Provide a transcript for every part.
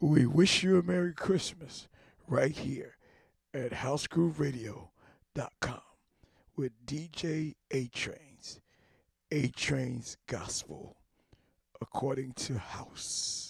We wish you a Merry Christmas right here at housegrooveradio.com with DJ A Trains, A Trains Gospel, according to House.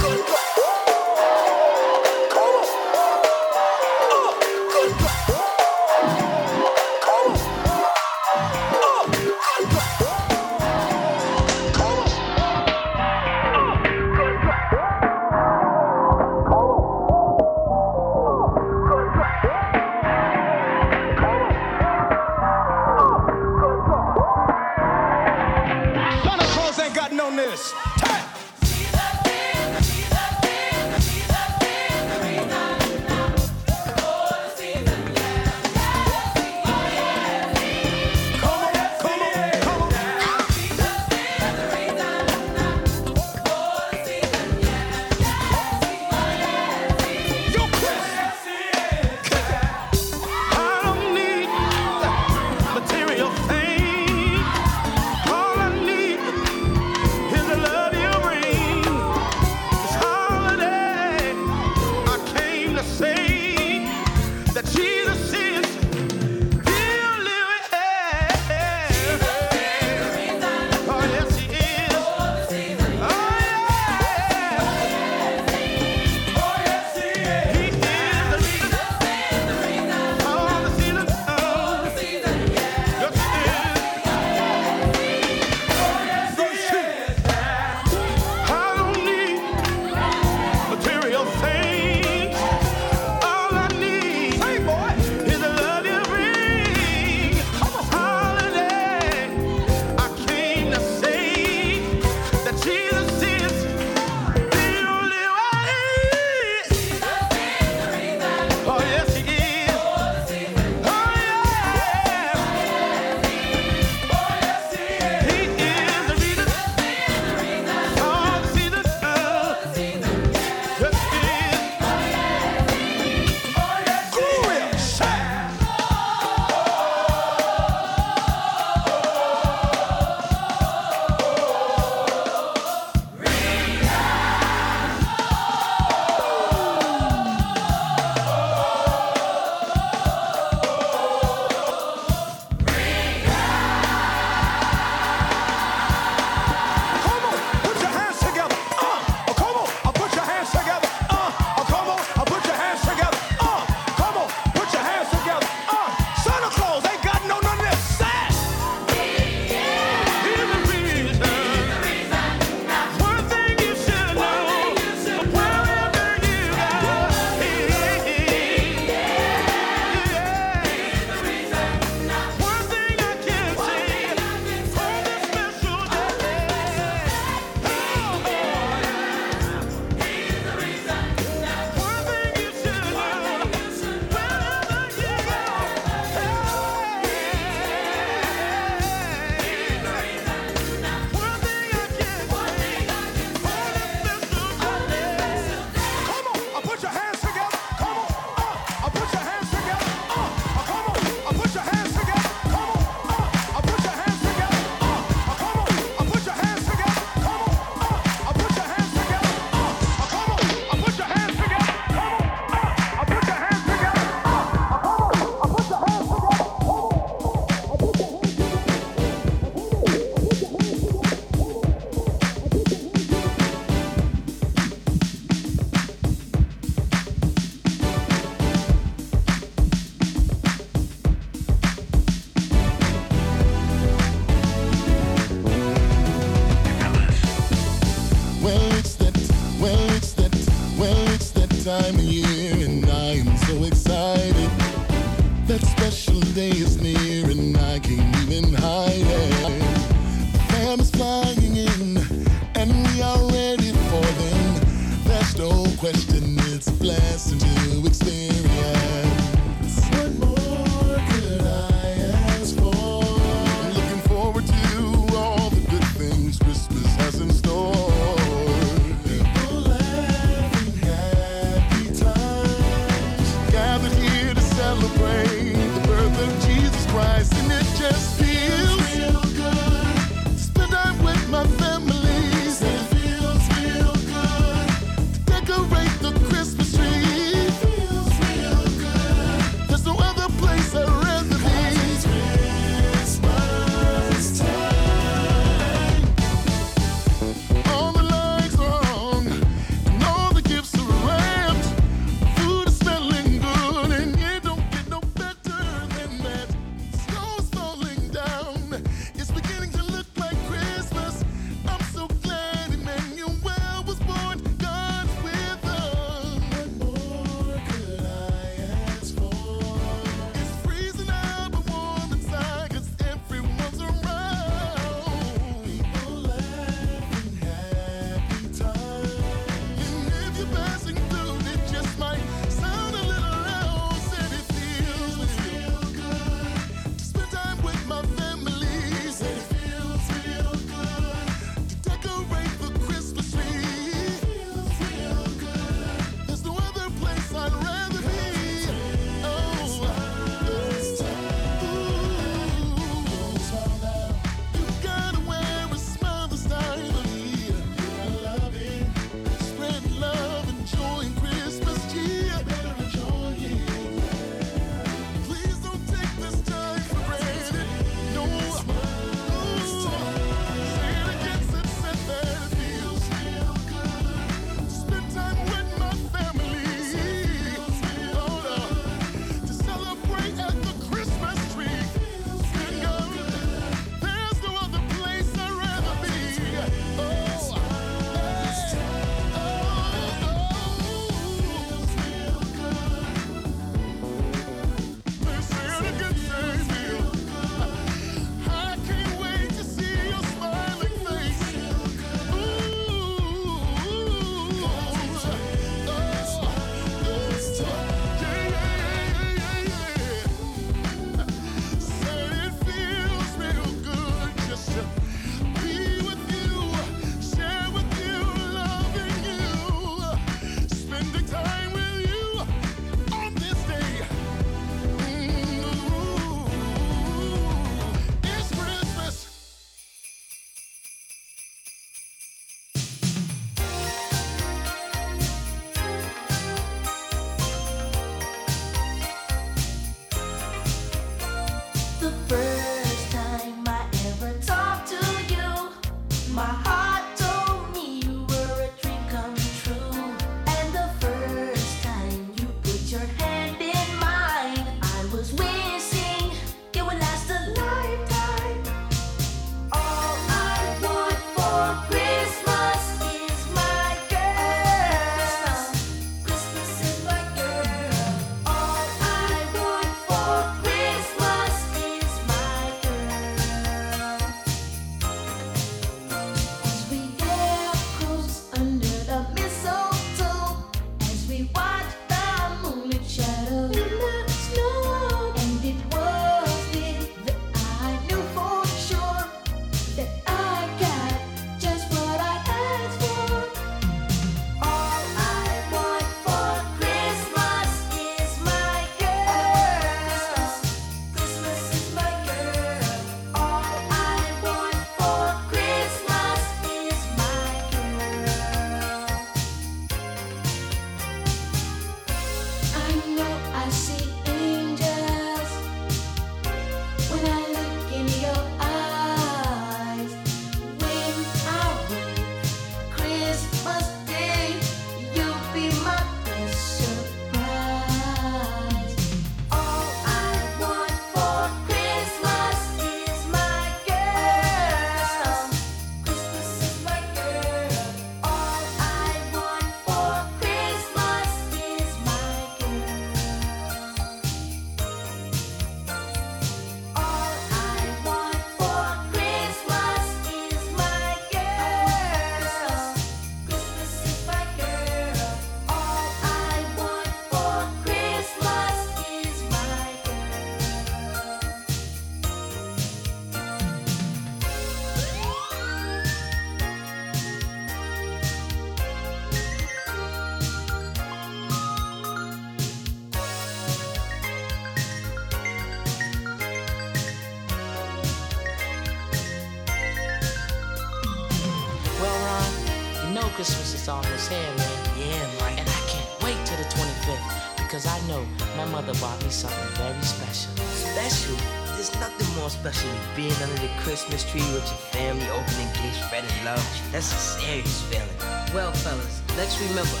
Almost here, man. Yeah, Mike. And I can't wait till the 25th because I know my mother bought me something very special. Special? There's nothing more special than being under the Christmas tree with your family, opening gifts, spreading love. That's a serious feeling. Well, fellas, let's remember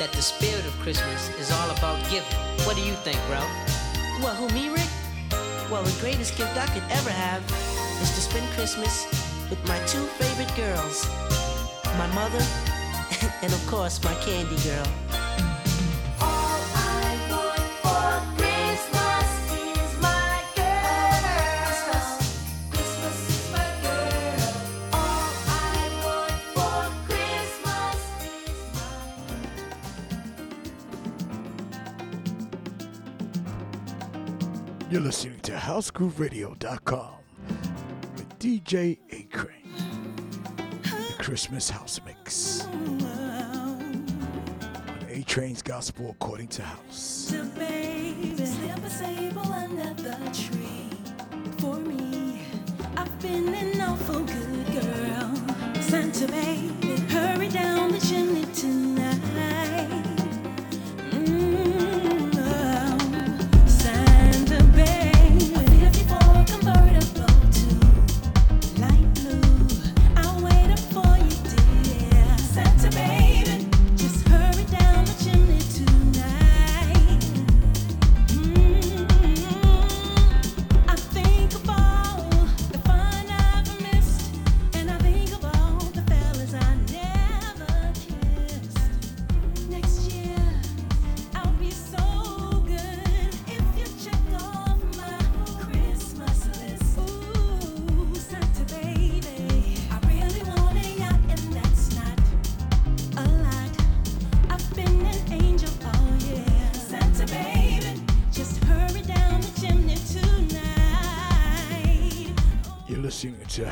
that the spirit of Christmas is all about giving. What do you think, Ralph? Well, who, me, Rick? Well, the greatest gift I could ever have is to spend Christmas with my two favorite girls my mother and, of course, my candy girl. All I want for Christmas is my girl. Christmas is my girl. All I want for Christmas is my You're listening to HouseGrooveRadio.com with DJ A Train. The Christmas House Mix. Train's Gospel According to House. Santa baby, hurry down the chimney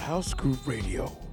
listening Group HouseGrooveRadio.com.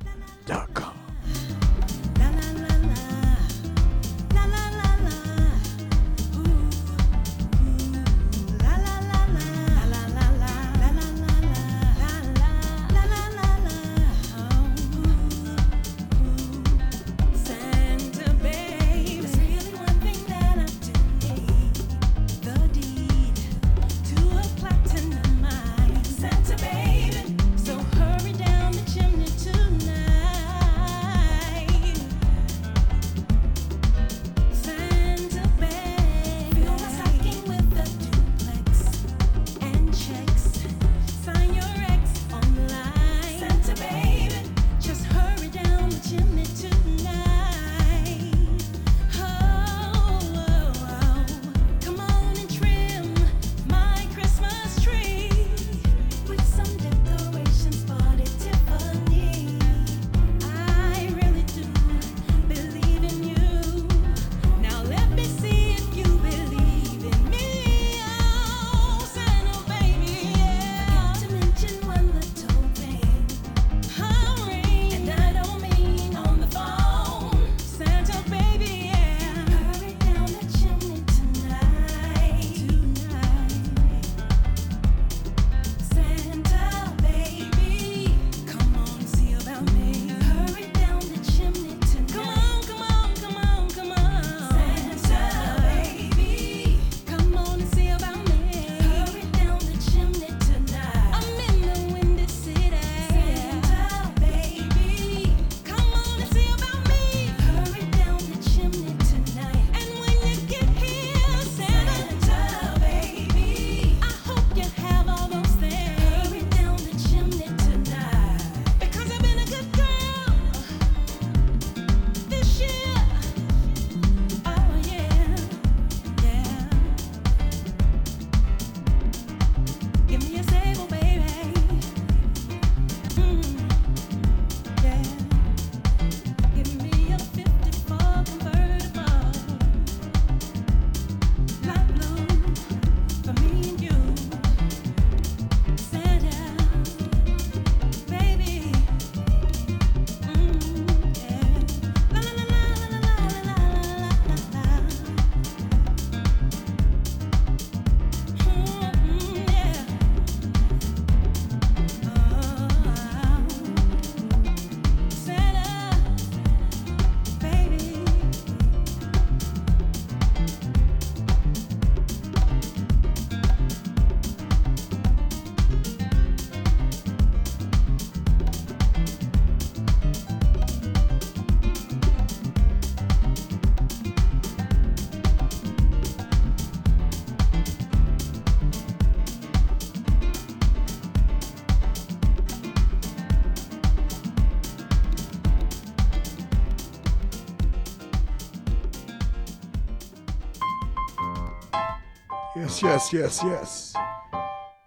Yes, yes, yes, yes.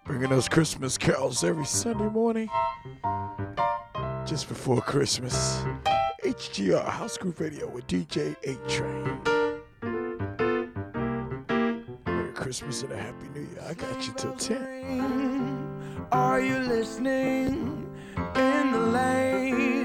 Bringing those Christmas carols every Sunday morning. Just before Christmas. HGR House Groove Radio with DJ A Train. Merry Christmas and a Happy New Year. I got you till 10. Are you listening? In the lane,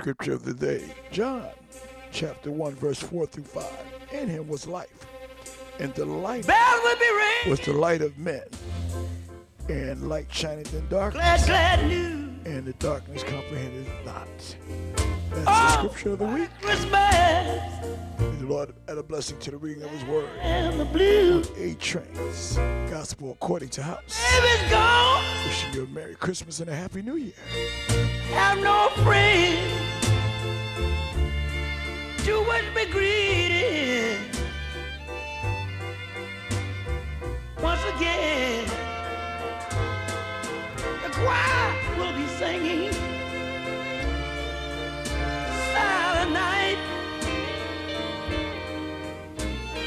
scripture of the day, John chapter 1, verse 4 through 5. In him was life, and the light was the light of men. And light shineth in darkness, and the darkness comprehended not. That's the oh, scripture of the week. Christmas. May the Lord add a blessing to the reading of his word. And the blue. A Train's, gospel according to house. Wishing you a Merry Christmas and a Happy New Year. Have no friends. to watch me greeted once again the choir will be singing. Silent night.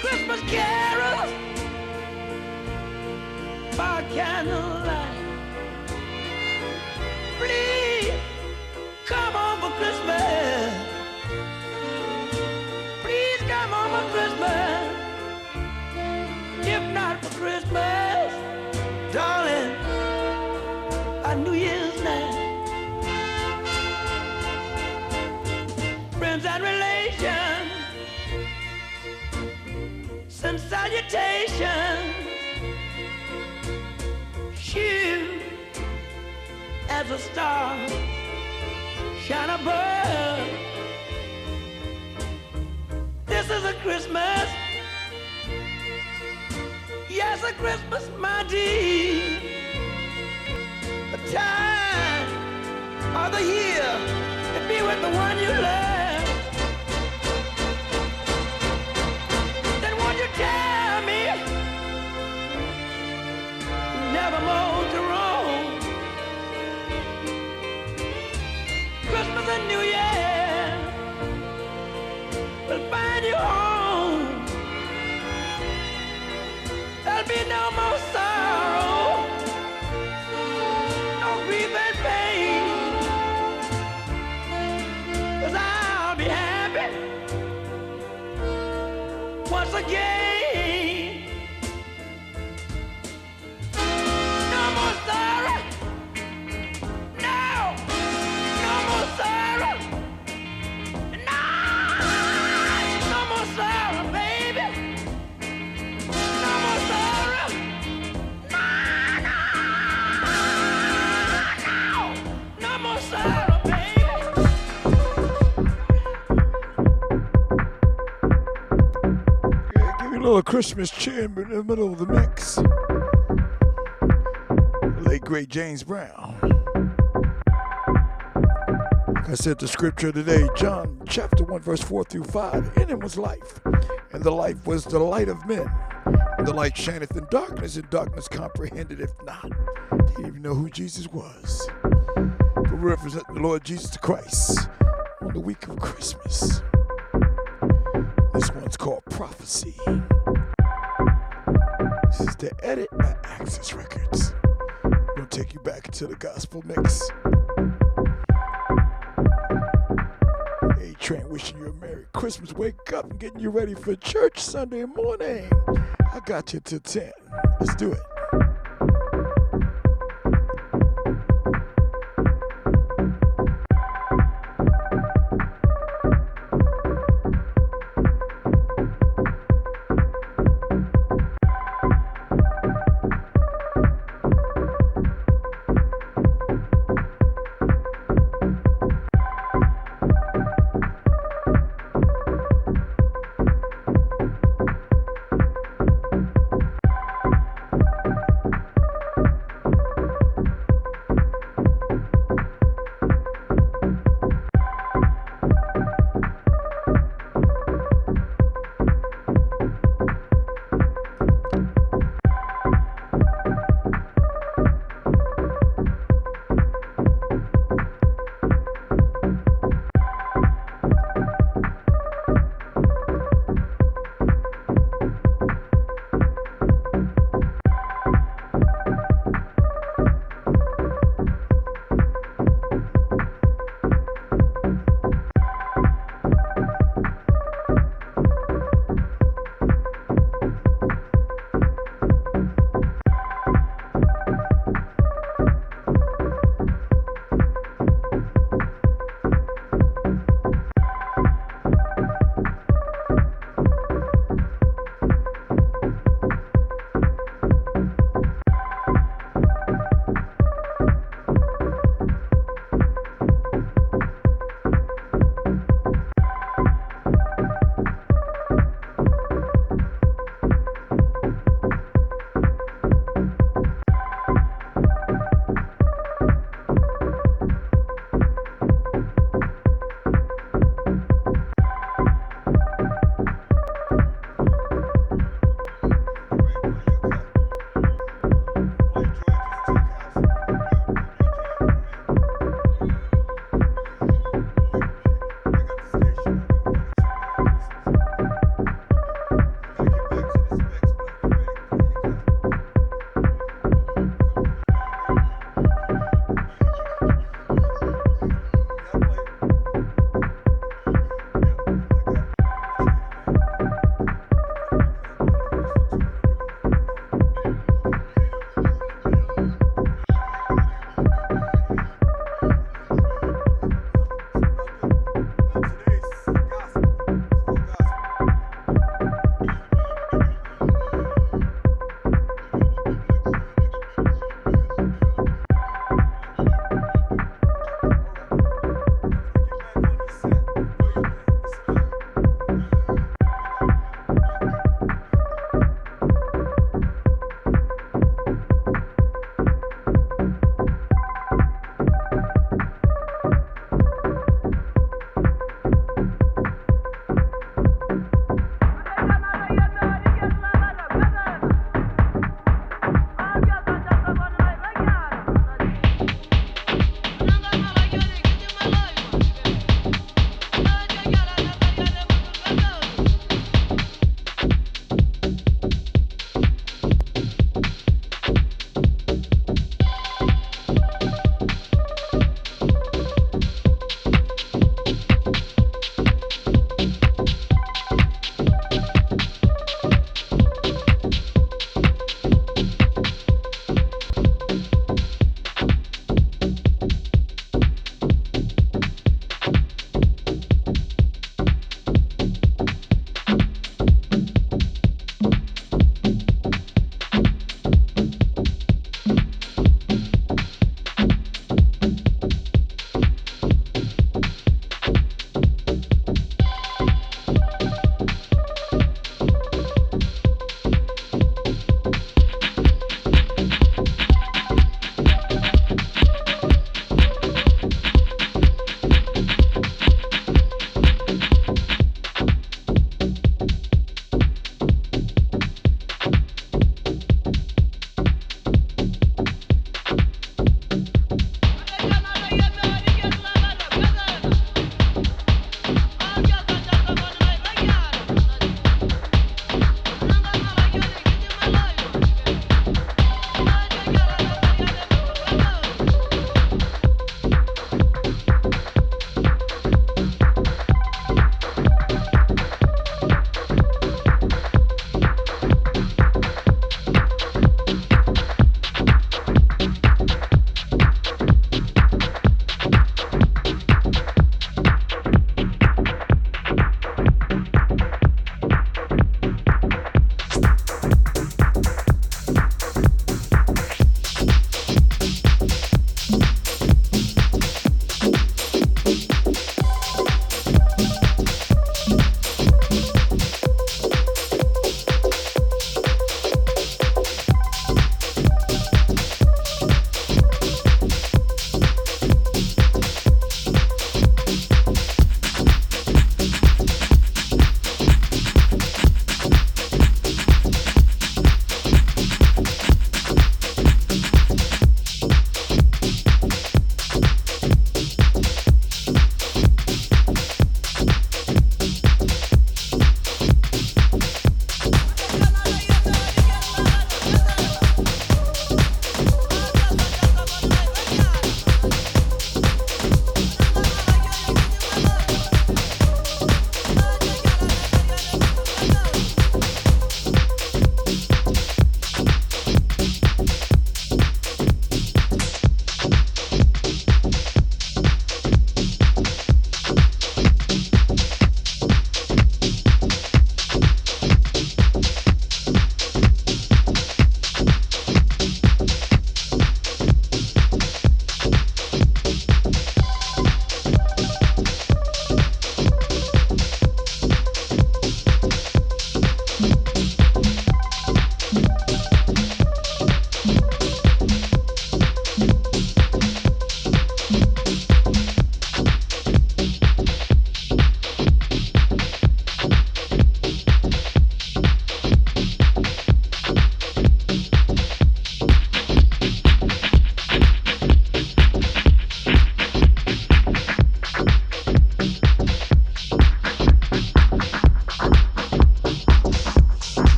Christmas carols by candlelight. Please salutations. Shoot as a star shine above. This is a Christmas, yes, a Christmas, my dear. The time of the year to be with the one you love. Then won't you tell roam? Christmas and New Year will find you home. There'll be no more sorrow, no grief and I'll be happy once again. Christmas cheer in the middle of the mix. Late great James Brown. Like I said, the scripture today, John chapter 1, verse 4 through 5. In him was life, and the life was the light of men. The light shineth in darkness, and darkness comprehended if not. Didn't even know who Jesus was. But we represent the Lord Jesus Christ on the week of Christmas. This one's called Prophecy. This is the edit at Access Records. Gonna take you back into the gospel mix. A Train wishing you a Merry Christmas. Wake up and getting you ready for church Sunday morning. I got you till 10. Let's do it.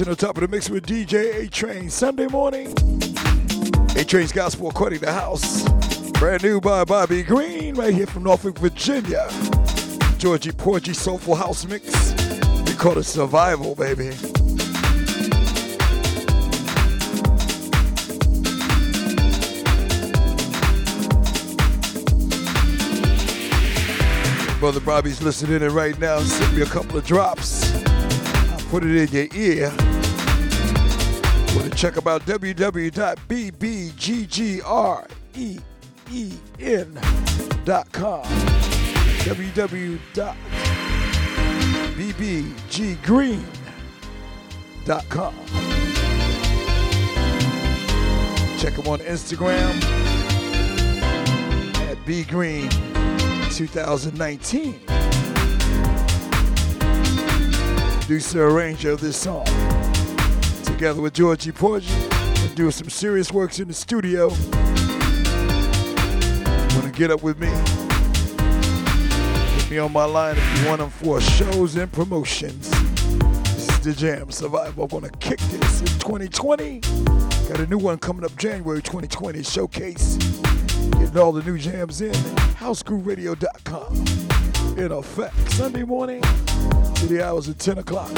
In the top of the mix with DJ A Train Sunday morning. A Train's Gospel according to house. Brand new by Bobby Green, right here from Norfolk, Virginia. Georgie Porgy Soulful House Mix. We call it Survival, baby. Brother Bobby's listening in right now. Send me a couple of drops. I'll put it in your ear. Want to check about www.bbggren.com. www.bbggreen.com. Check them on Instagram at bgreen 2019. Producer arranger of this song. Together with Georgie Porgy and doing some serious works in the studio. Wanna get up with me? Hit me on my line if you want them for shows and promotions. This is the Jam Survival. I'm gonna kick this in 2020. Got a new one coming up January 2020 showcase. Getting all the new jams in. HouseGrooveRadio.com. In effect, Sunday morning to the hours of 10 o'clock.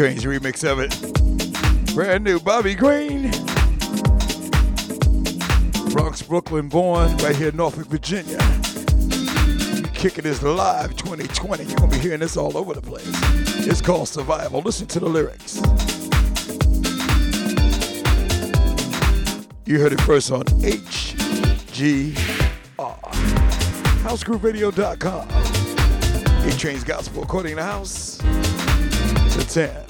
Train's remix of it. Brand new Bobby Green. Bronx, Brooklyn born, right here in Norfolk, Virginia. Kicking this live 2020. You're gonna be hearing this all over the place. It's called Survival. Listen to the lyrics. You heard it first on HGR. HouseGrooveRadio.com. A Train's gospel according to house to 10.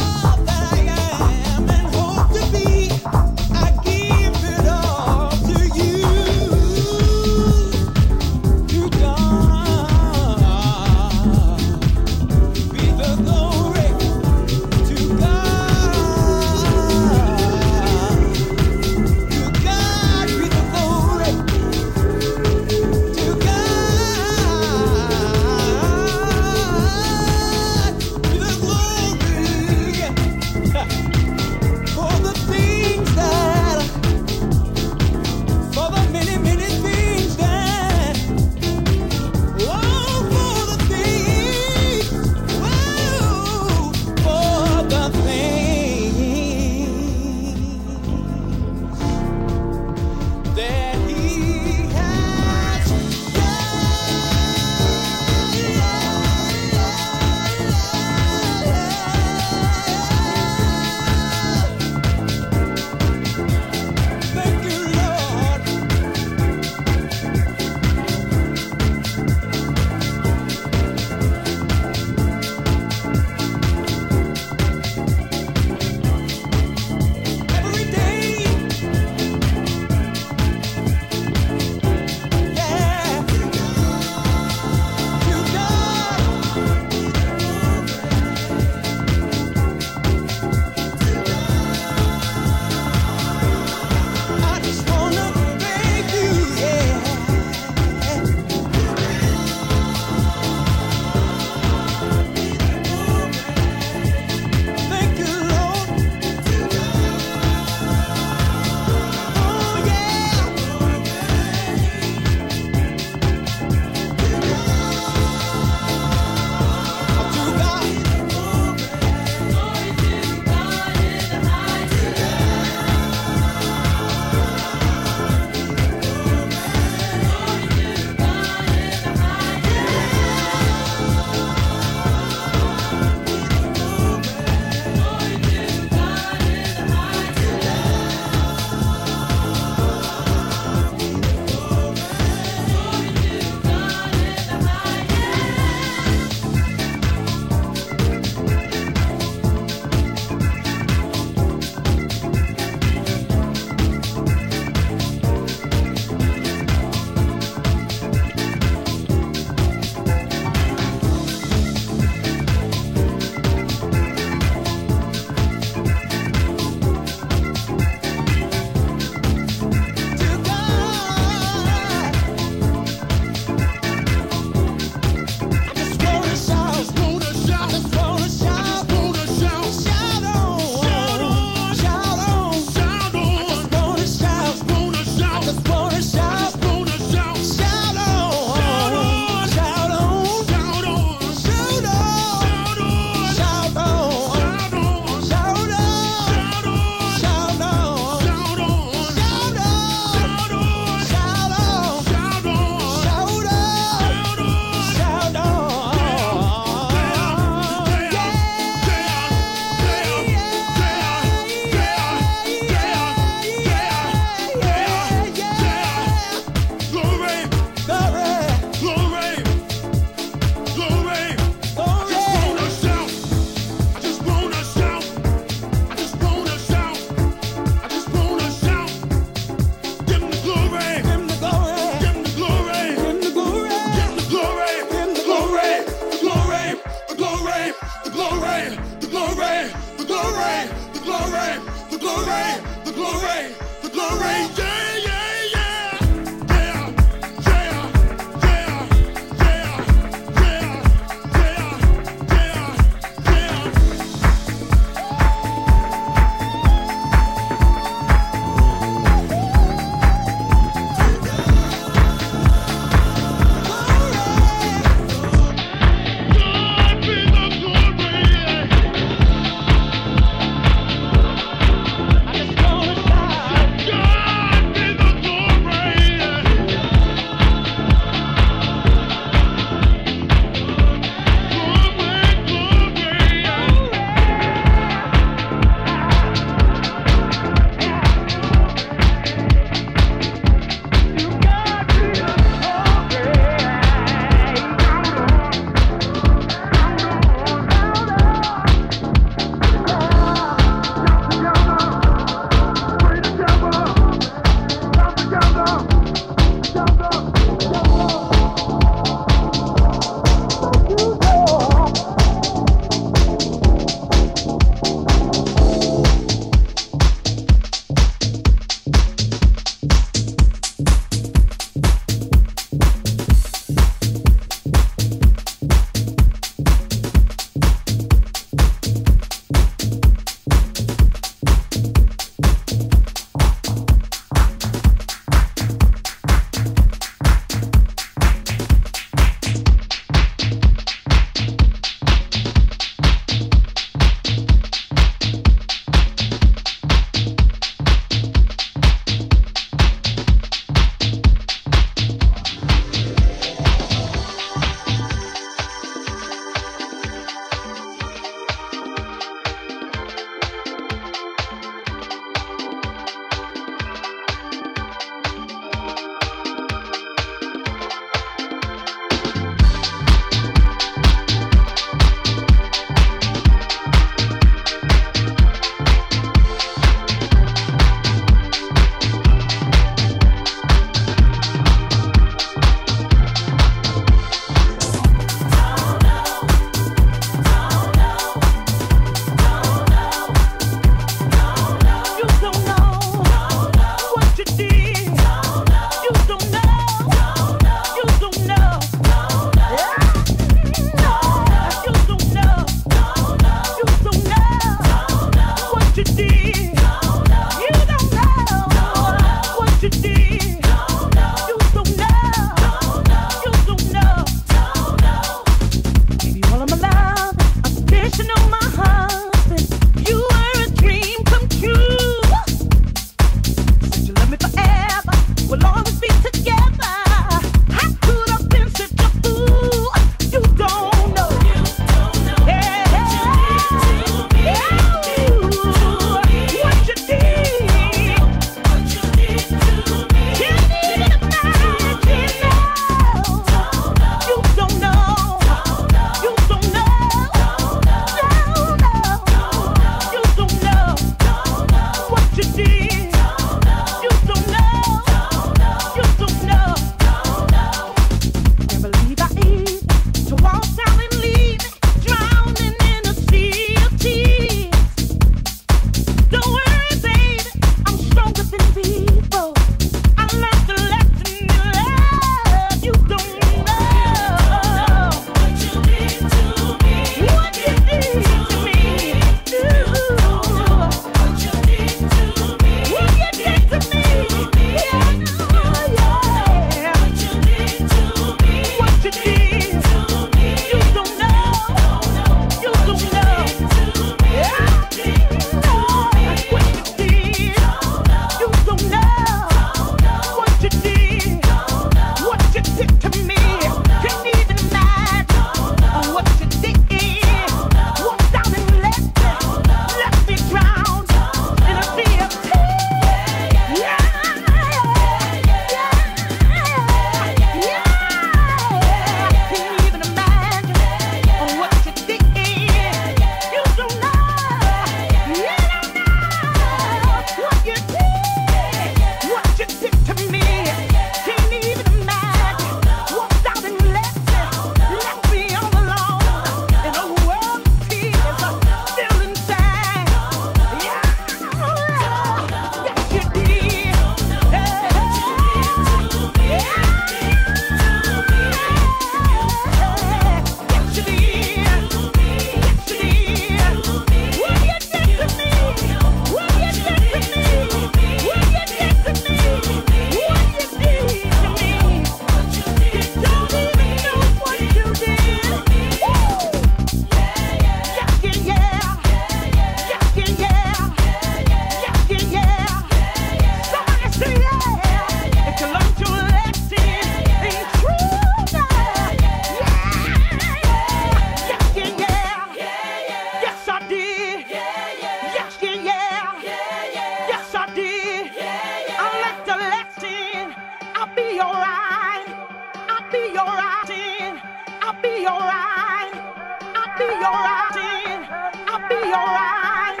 alright. I'll be alright.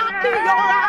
I'll be alright.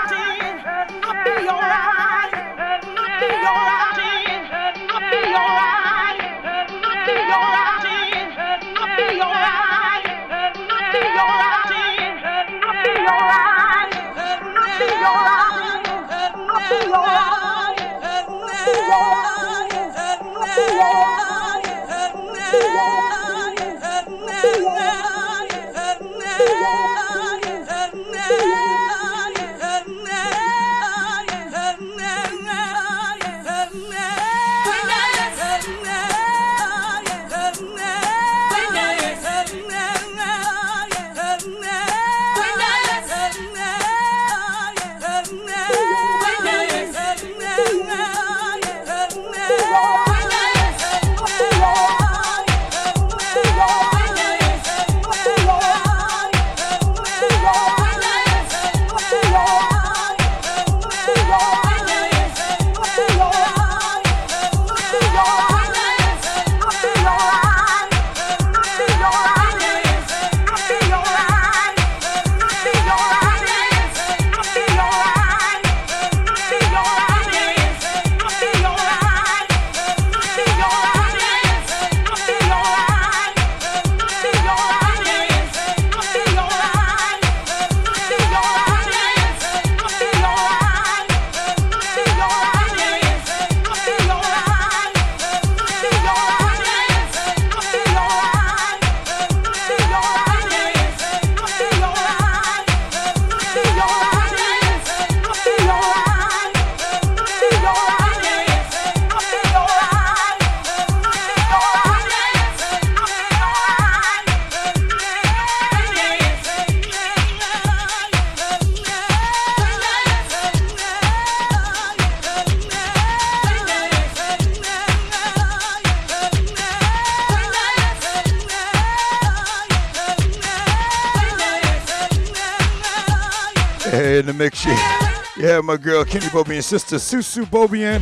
Sister Susu Bobien.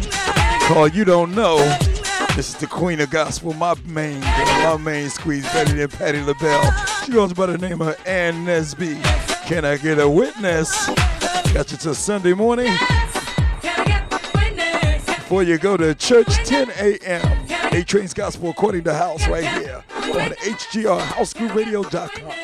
Call You Don't Know. This is the queen of gospel, my main girl, my main squeeze, better than Patti LaBelle. She goes by the name of Ann Nesby. Can I get a witness? Got you till Sunday morning. Before you go to church, 10 a.m. A Train's Gospel according to House right here on HGRHouseGrooveRadio.com.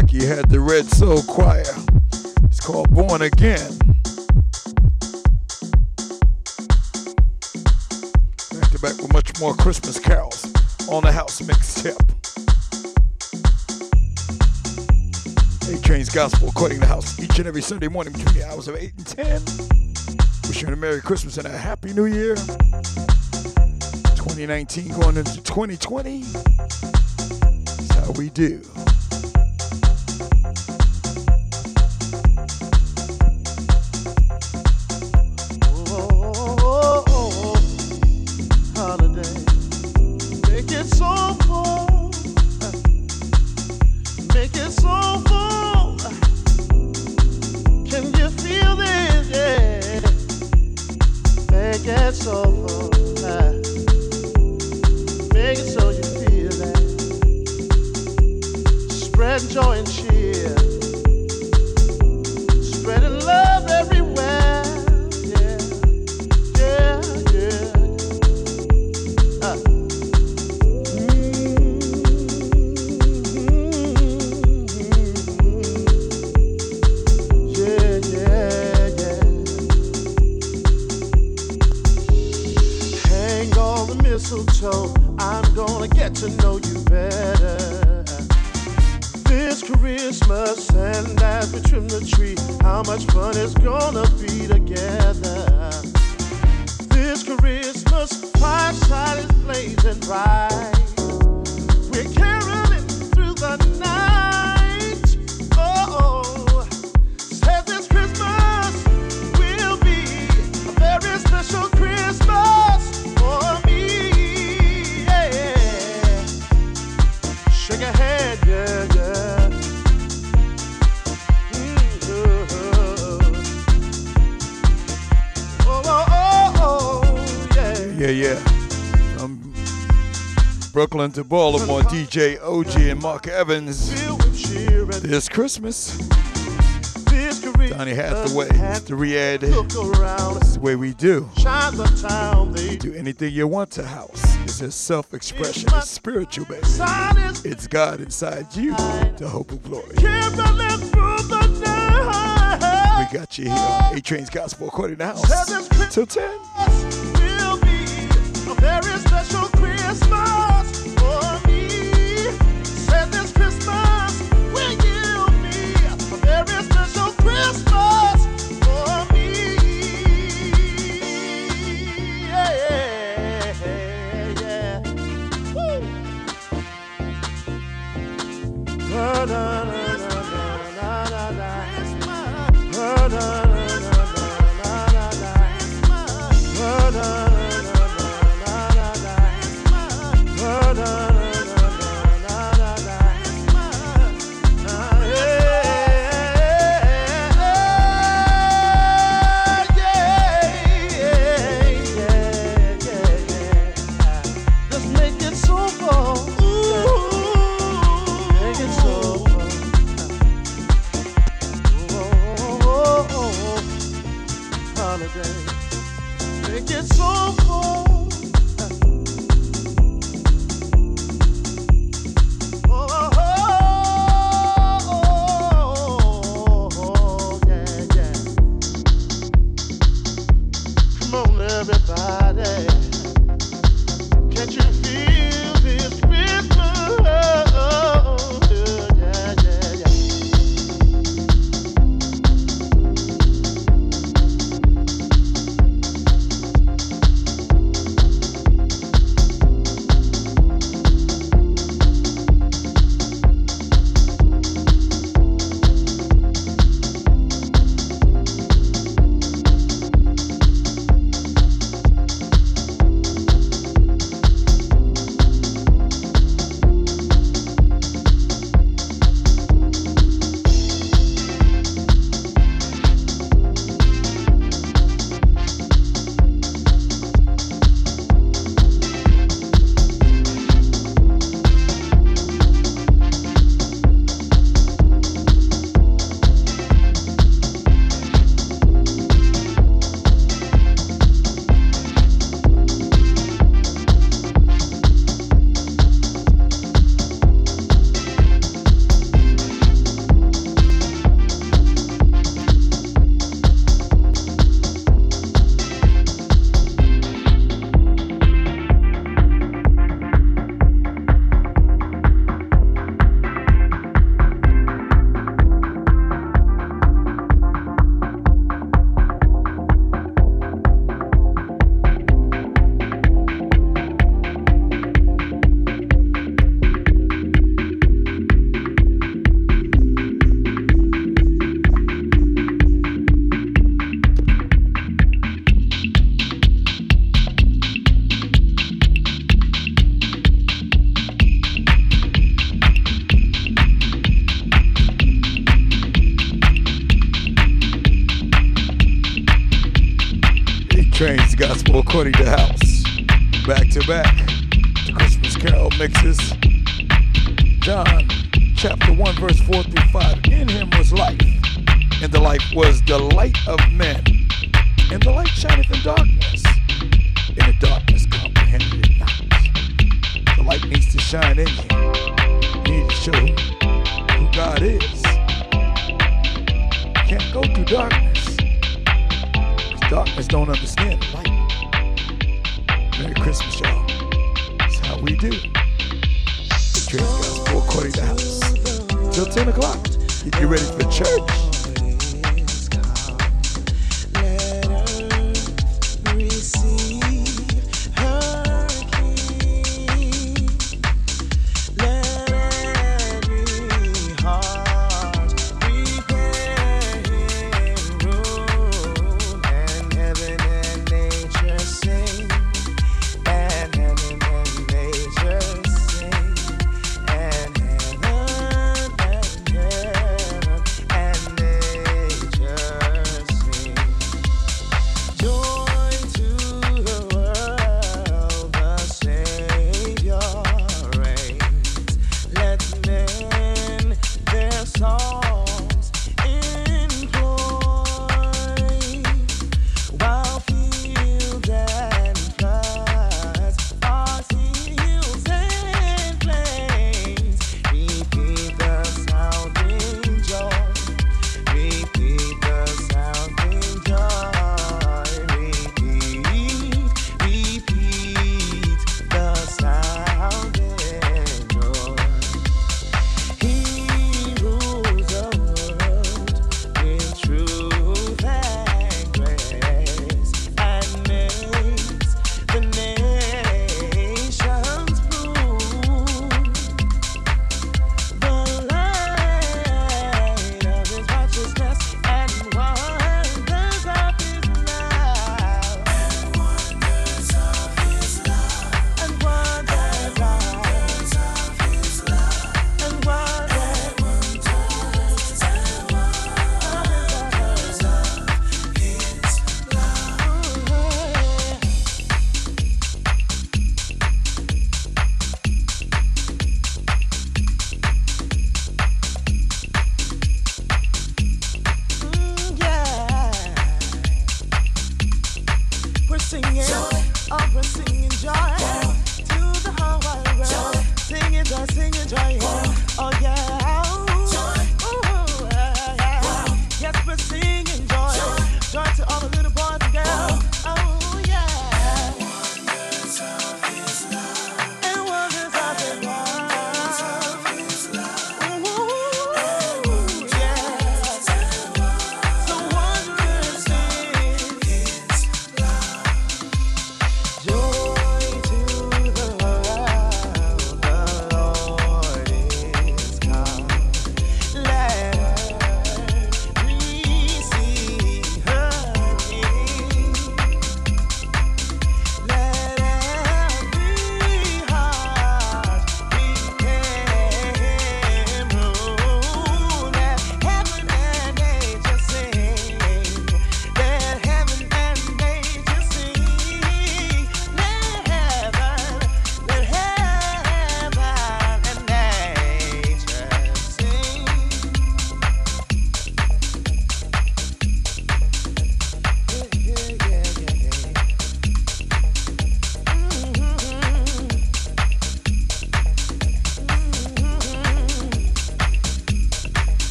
back, you had the Red Soul Choir. It's called Born Again. Back to back with much more Christmas carols on the house mix tip. A Train's Gospel according to house each and every Sunday morning between the hours of 8 and 10. Wishing a Merry Christmas and a Happy New Year. 2019 going into 2020. That's how we do. Evans. This Christmas. Donny Hathaway, the Riyadh. This is the way we do. Do anything you want to house. It's a self expression, it's spiritual, baby. It's God inside you, the hope of glory. We got you here on A Train's Gospel according to house. Till 10.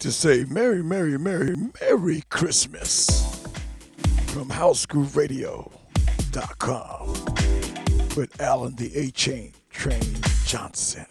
To say Merry, Merry, Merry, Merry Christmas from HouseGrooveRadio.com with Alan the A Chain Train Johnson.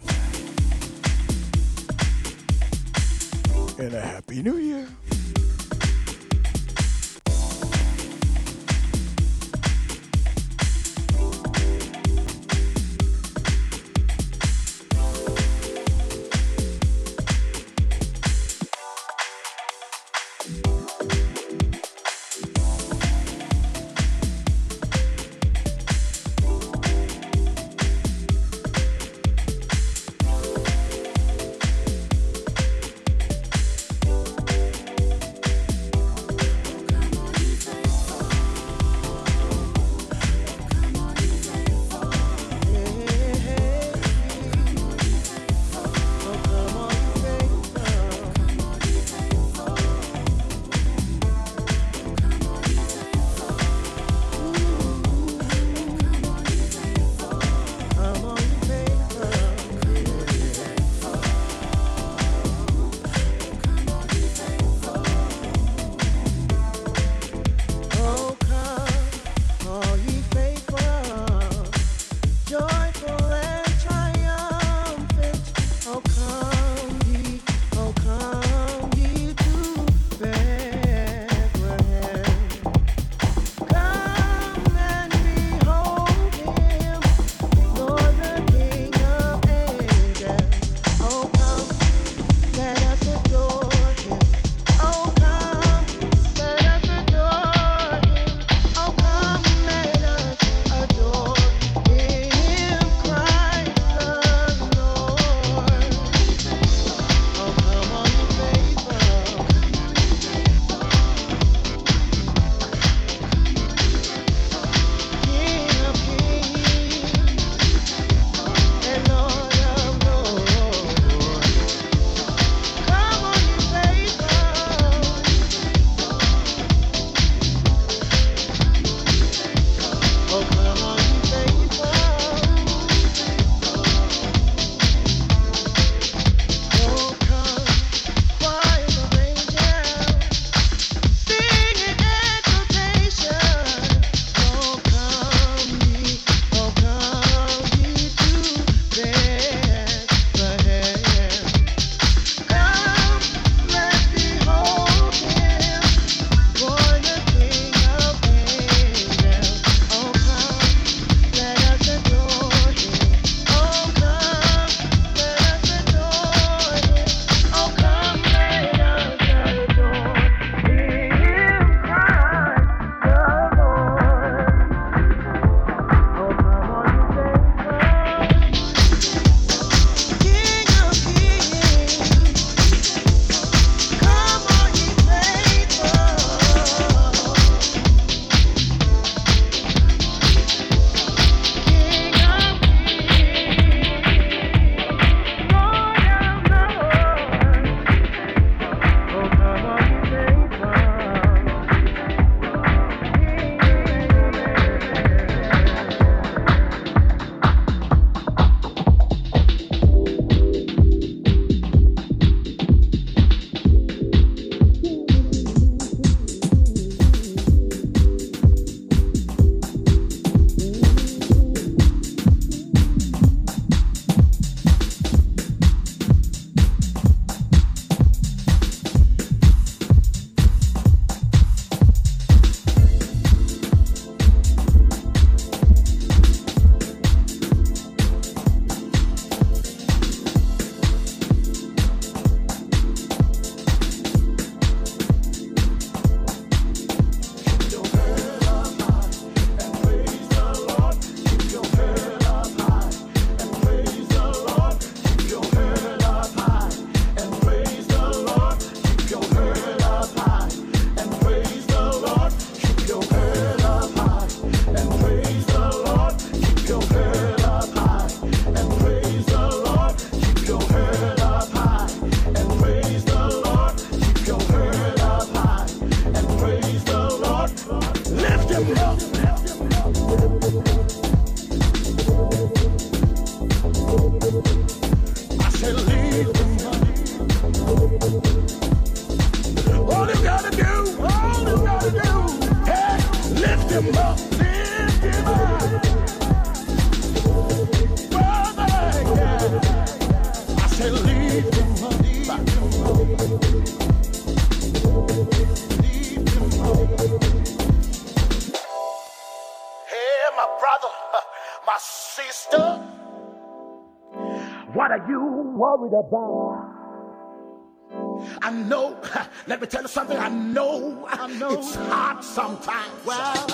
Know, let me tell you something, I know, I know. It's hard sometimes. Well,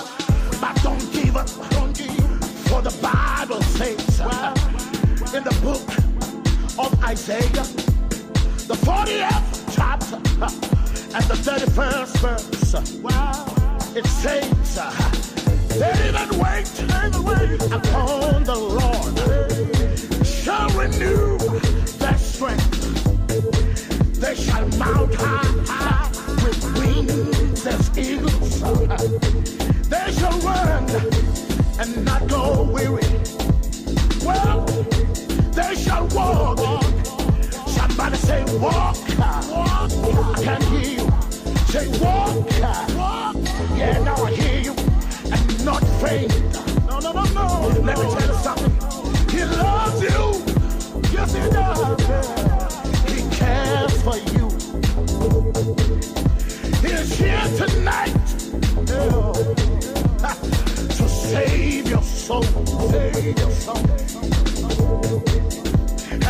but don't give up, don't give up. For the Bible says well, in the book of Isaiah, the 40th chapter and the 31st verse, well, it says, they that wait, they that wait upon the Lord shall renew their strength. They shall mount high, high with wings as eagles. They shall run and not go weary. Well, they shall walk. Somebody say walk. I can hear you. Say walk. Walk. Yeah, now I hear you. And not faint. No, no, no, no. Let me tell you something. He loves you. Yes, he does. He cares for you. He's here tonight yeah, to save your soul. Save your soul.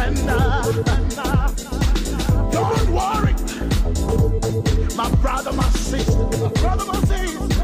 And, uh, and uh, don't worry, my brother, my sister, my brother, my sister.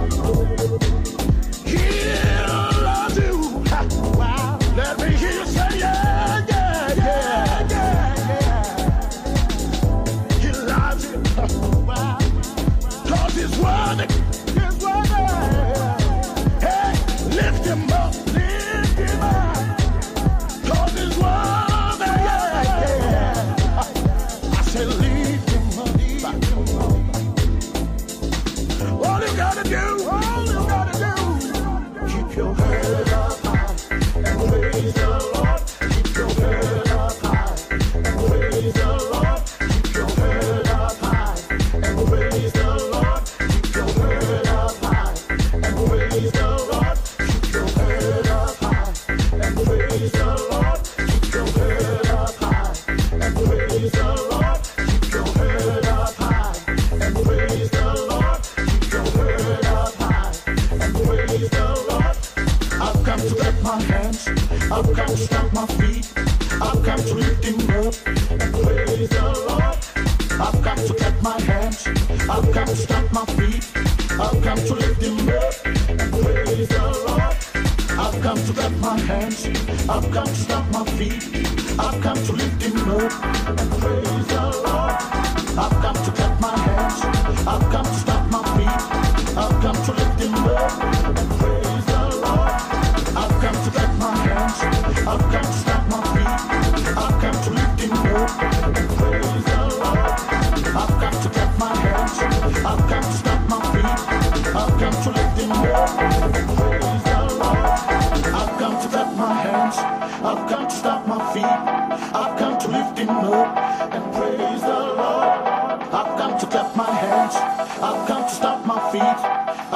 To clap my hands. I've come to stamp my feet.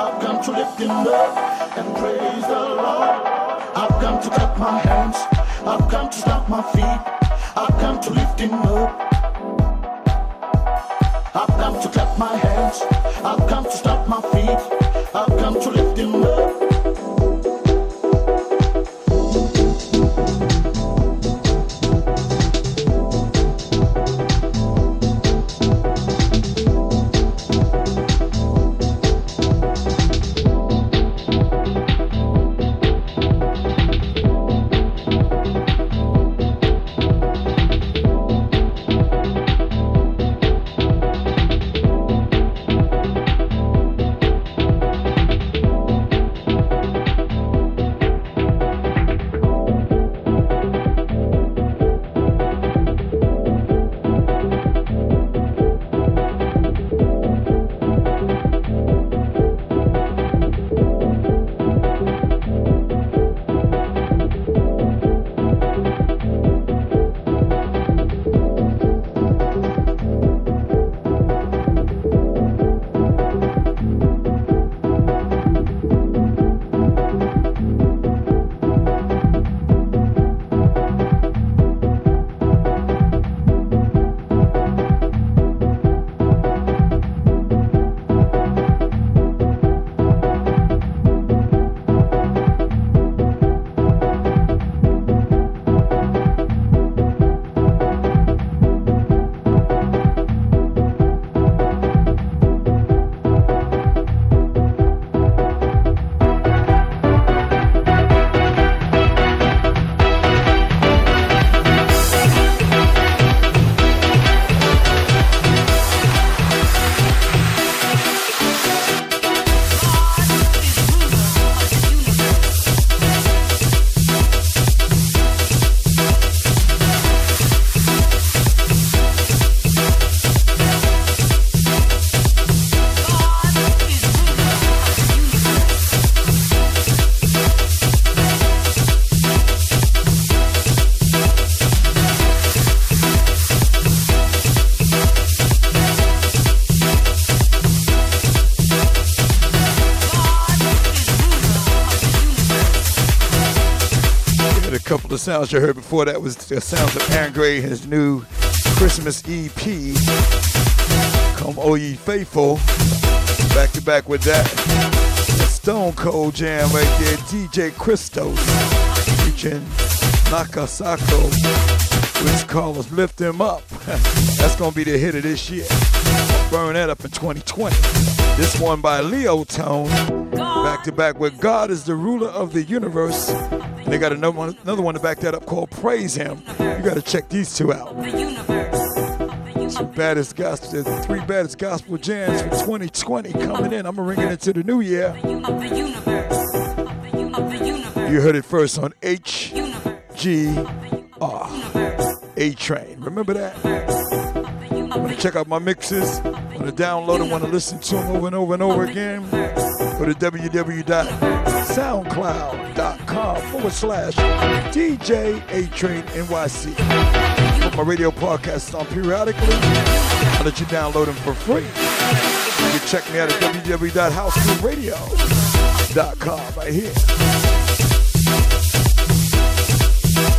I've come to lift him up and praise the Lord. I've come to clap my hands. I've come to stamp my feet. I've come to lift him up. I've come to clap my hands. I've come to sounds you heard before that was the sounds of Aaron Gray, his new Christmas EP, Come O Ye Faithful. Back to back with that. Stone Cold Jam right there, DJ Christos, featuring Nakasako, which called Lift Him Up. That's gonna be the hit of this year. Burn that up in 2020. This one by Leo Tone. Back to back with God is the ruler of the universe. And they got another one, another one to back that up called Praise Him. You gotta check these two out. Some baddest gospel, the three baddest gospel jams for 2020 coming in. I'm ringing into the new year. You heard it first on HGR A Train. Remember that? Want to check out my mixes? Want to download them? Want to listen to them over and over and over again? Go to www.soundcloud.com forward slash DJ A Train NYC. Put my radio podcasts on periodically. I'll let you download them for free. You can check me out at www.housegrooveradio.com right here.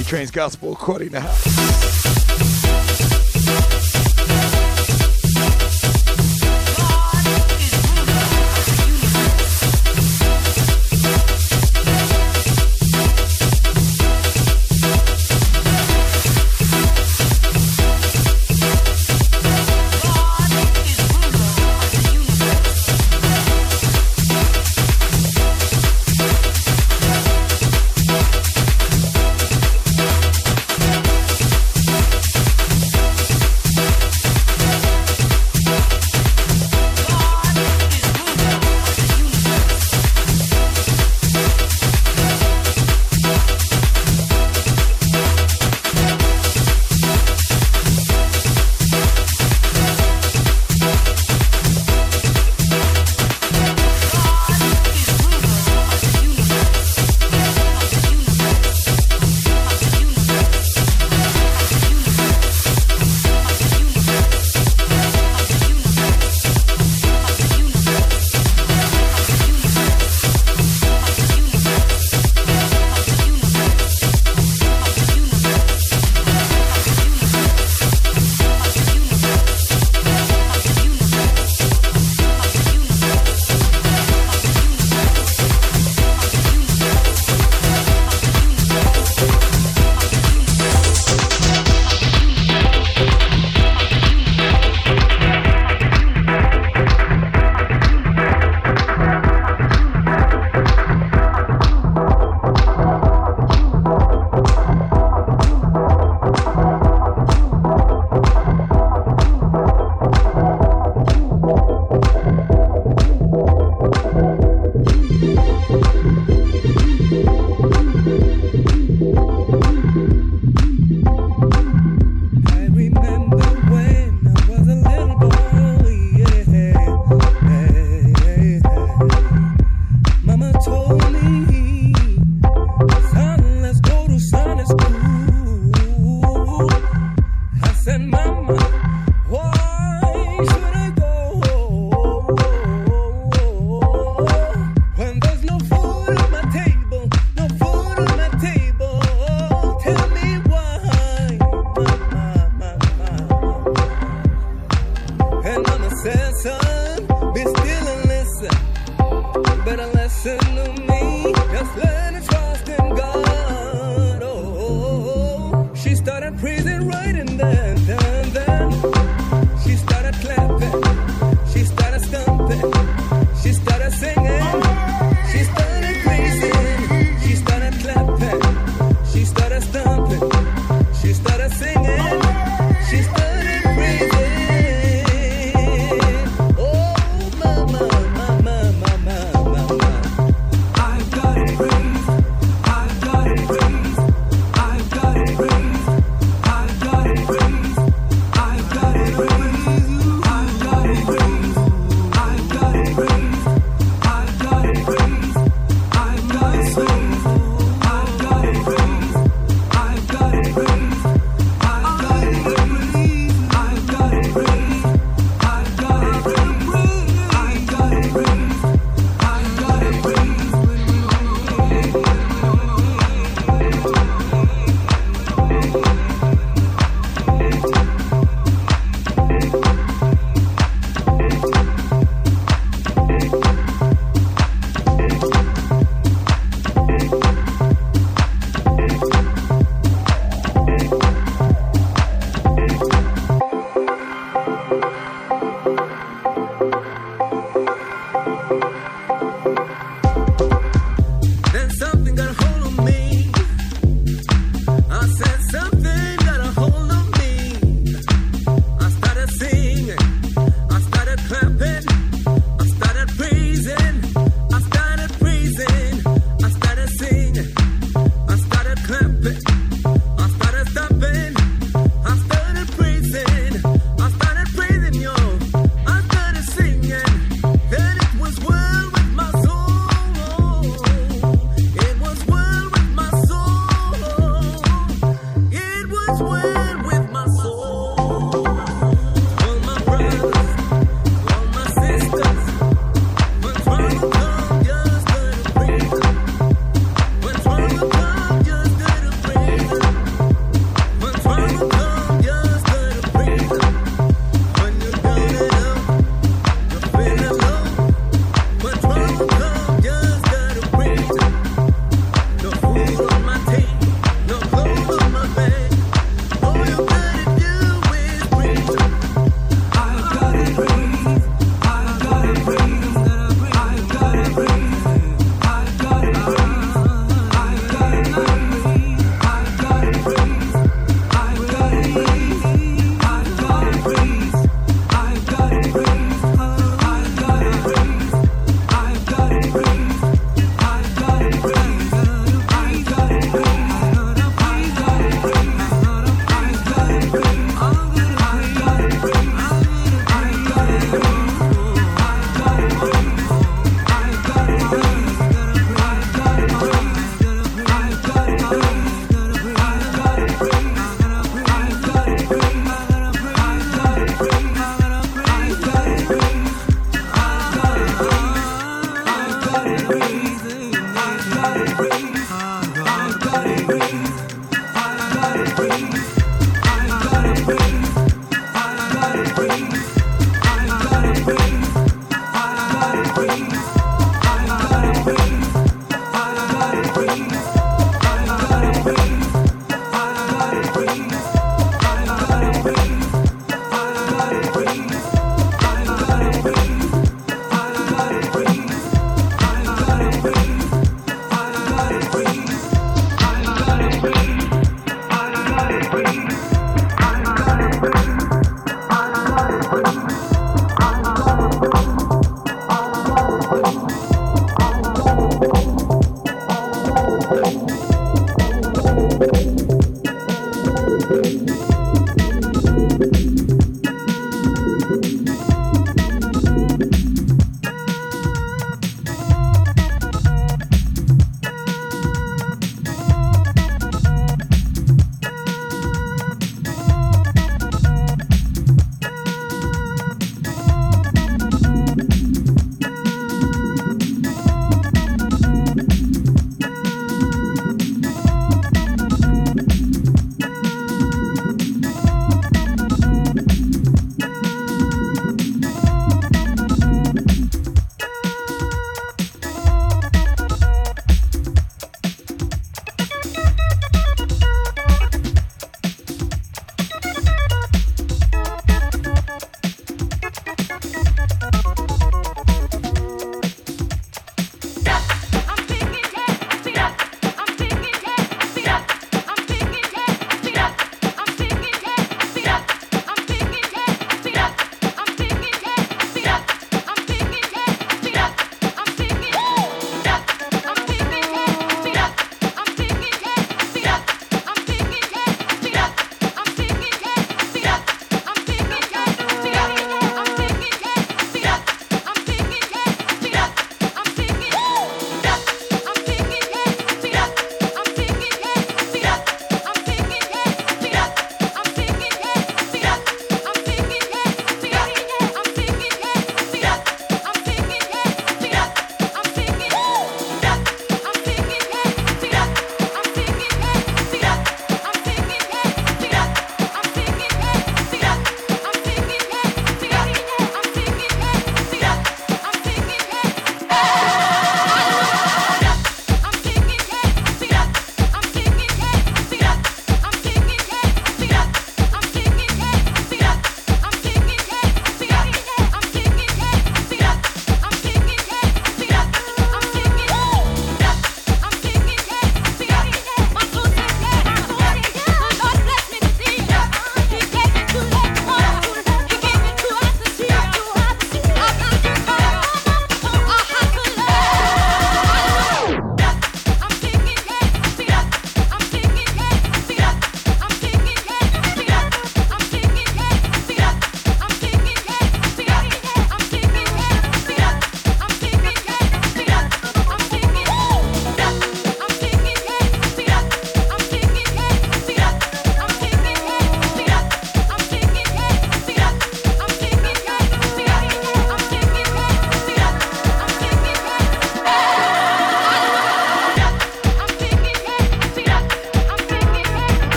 A Train's Gospel according to house.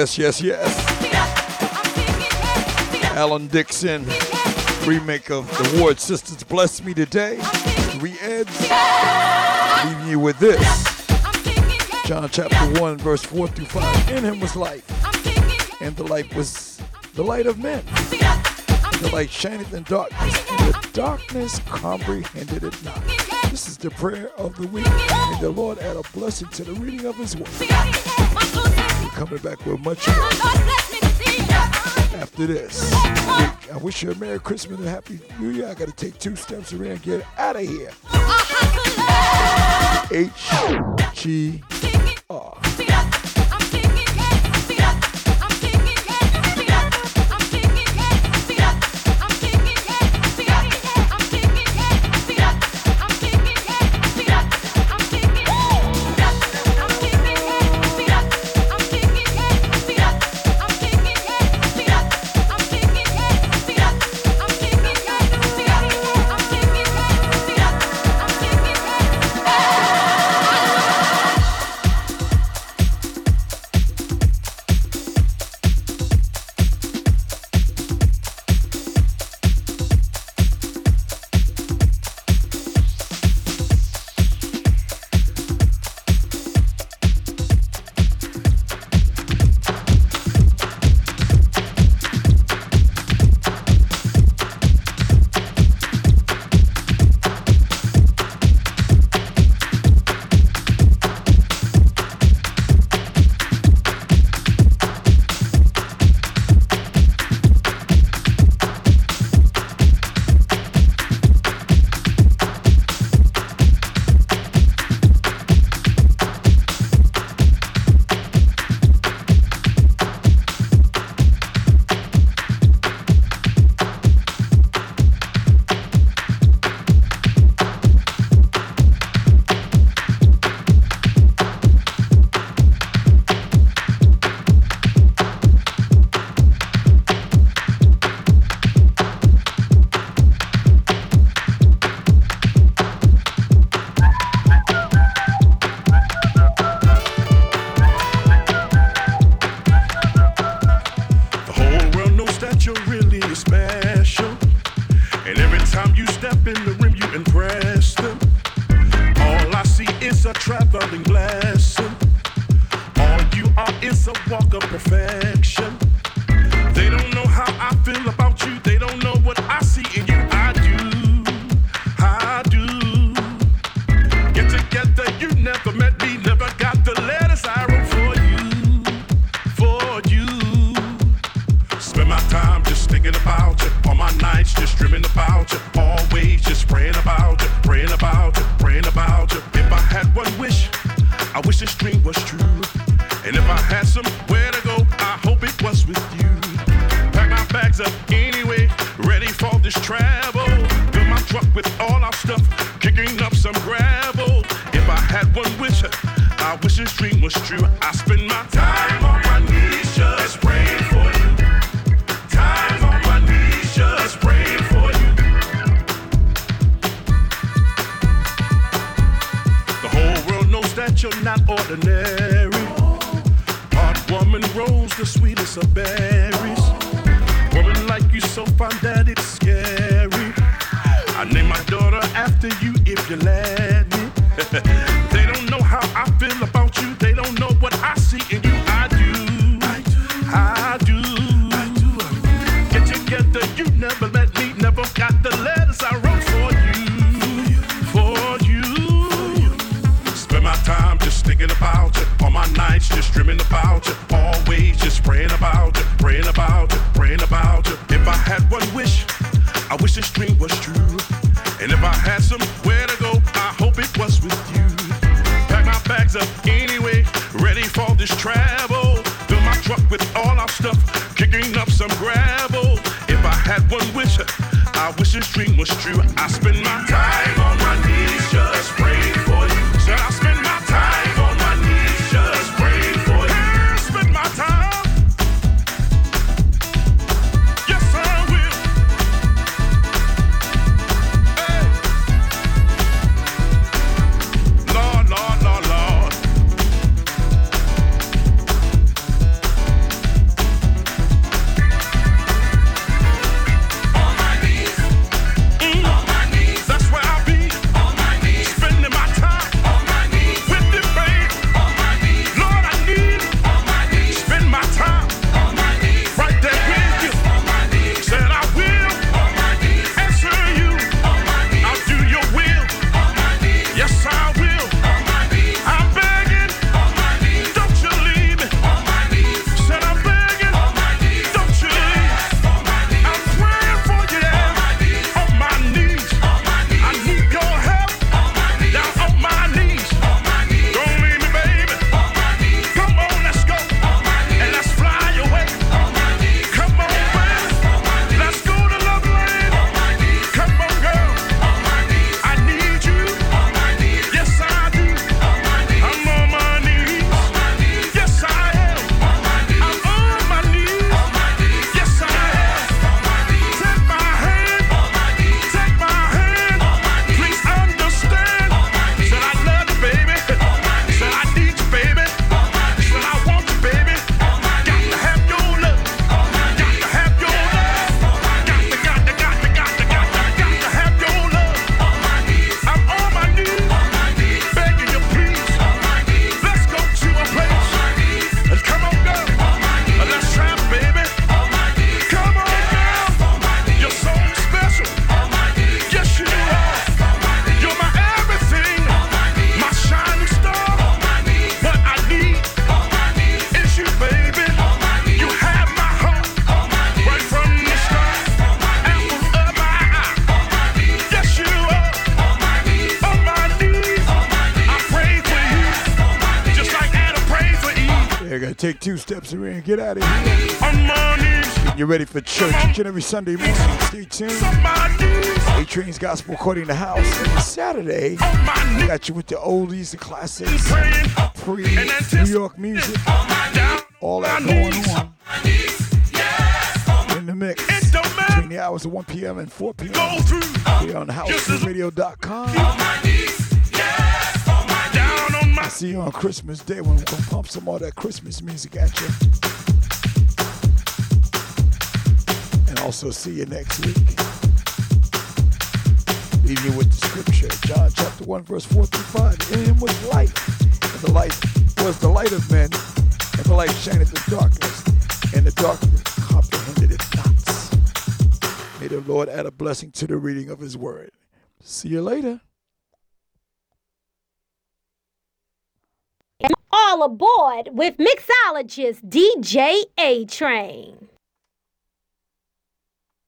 Yes, yes, yes. Alan Dixon, remake of The Ward Sisters Bless Me Today. Three Eds. Leaving you with this. John chapter 1, verse 4 through 5. In him was life, and the life was the light of men. The light shineth in darkness, and the darkness comprehended it not. This is the prayer of the week. May the Lord add a blessing to the reading of his word. Coming back with much more after this. I wish you a Merry Christmas and a Happy New Year. I got to take two steps around and get out of here. H G R. thinking about you. All my nights just dreaming about you. Always just praying about you, praying about you, praying about you. If I had one wish, I wish this dream was true. And if I had somewhere to go, I hope it was with you. Pack my bags up anyway, ready for this travel. Fill my truck with all our stuff, kicking up some gravel. If I had one wish, I wish this dream was true. I spend my get out of here. You're ready for church each and every Sunday morning. Stay tuned. A Train's Gospel according the house. Saturday, got you with the oldies, the classics, pre-New York music, all that going on in the mix between the hours of 1 p.m. and 4 p.m. Here on houseradio.com. on Christmas Day when we're gonna pump some more of that Christmas music at you. And also see you next week. Leave you with the scripture, John chapter 1, verse 4 through 5. In him was life, and the light was the light of men, and the light shineth in the darkness, and the darkness comprehended it not. May the Lord add a blessing to the reading of his word. See you later. All aboard with mixologist DJ A Train.